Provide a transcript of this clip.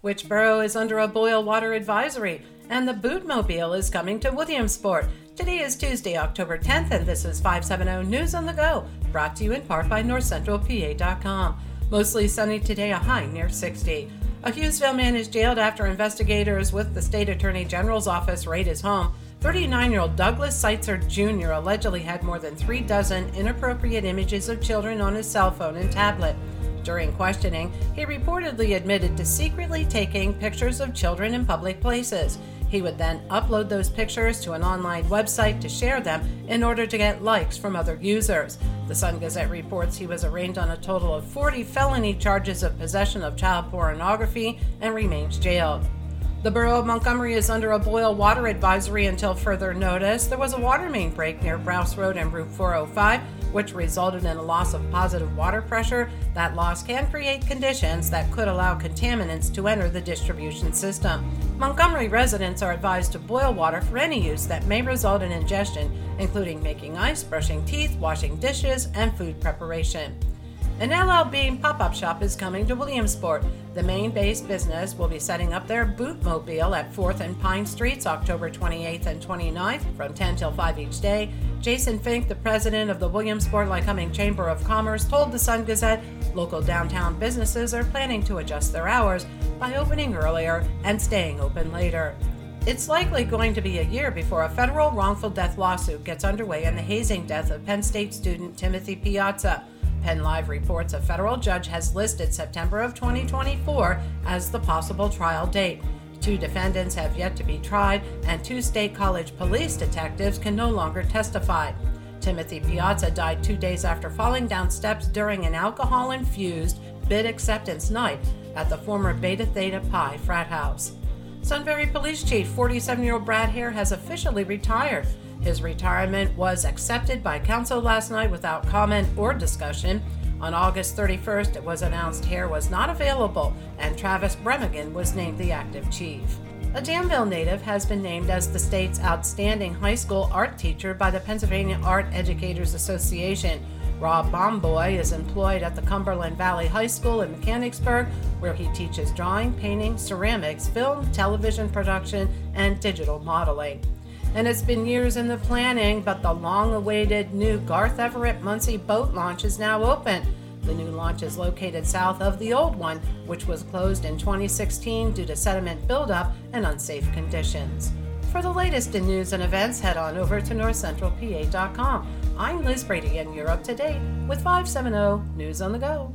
Which borough is under a boil water advisory? And the Bootmobile is coming to Williamsport. Today is Tuesday, October 10th, and this is 570 News on the Go, brought to you in part by NorthCentralPA.com. Mostly sunny today, a high near 60. A Hughesville man is jailed after investigators with the state attorney general's office raid his home. 39 year old Douglas Seitzer Jr. allegedly had more than three dozen inappropriate images of children on his cell phone and tablet. During questioning, he reportedly admitted to secretly taking pictures of children in public places. He would then upload those pictures to an online website to share them in order to get likes from other users. The Sun Gazette reports he was arraigned on a total of 40 felony charges of possession of child pornography and remains jailed. The borough of Montgomery is under a boil water advisory until further notice. There was a water main break near Browse Road and Route 405, which resulted in a loss of positive water pressure. That loss can create conditions that could allow contaminants to enter the distribution system. Montgomery residents are advised to boil water for any use that may result in ingestion, including making ice, brushing teeth, washing dishes, and food preparation. An LL Bean pop up shop is coming to Williamsport. The Maine base business will be setting up their bootmobile at 4th and Pine Streets October 28th and 29th from 10 till 5 each day. Jason Fink, the president of the Williamsport Lycoming Chamber of Commerce, told the Sun Gazette local downtown businesses are planning to adjust their hours by opening earlier and staying open later. It's likely going to be a year before a federal wrongful death lawsuit gets underway in the hazing death of Penn State student Timothy Piazza. Penn Live reports a federal judge has listed September of 2024 as the possible trial date. Two defendants have yet to be tried, and two State College police detectives can no longer testify. Timothy Piazza died two days after falling down steps during an alcohol infused bid acceptance night at the former Beta Theta Pi frat house. Sunbury Police Chief 47 year old Brad Hare has officially retired. His retirement was accepted by council last night without comment or discussion. On August 31st, it was announced Hare was not available and Travis Bremigan was named the active chief. A Danville native has been named as the state's outstanding high school art teacher by the Pennsylvania Art Educators Association. Rob Bomboy is employed at the Cumberland Valley High School in Mechanicsburg, where he teaches drawing, painting, ceramics, film, television production, and digital modeling and it's been years in the planning, but the long awaited new Garth Everett Muncy boat launch is now open. The new launch is located south of the old one, which was closed in 2016 due to sediment buildup and unsafe conditions. For the latest in news and events, head on over to northcentralpa.com. I'm Liz Brady, and you're up to date with 570 News on the Go.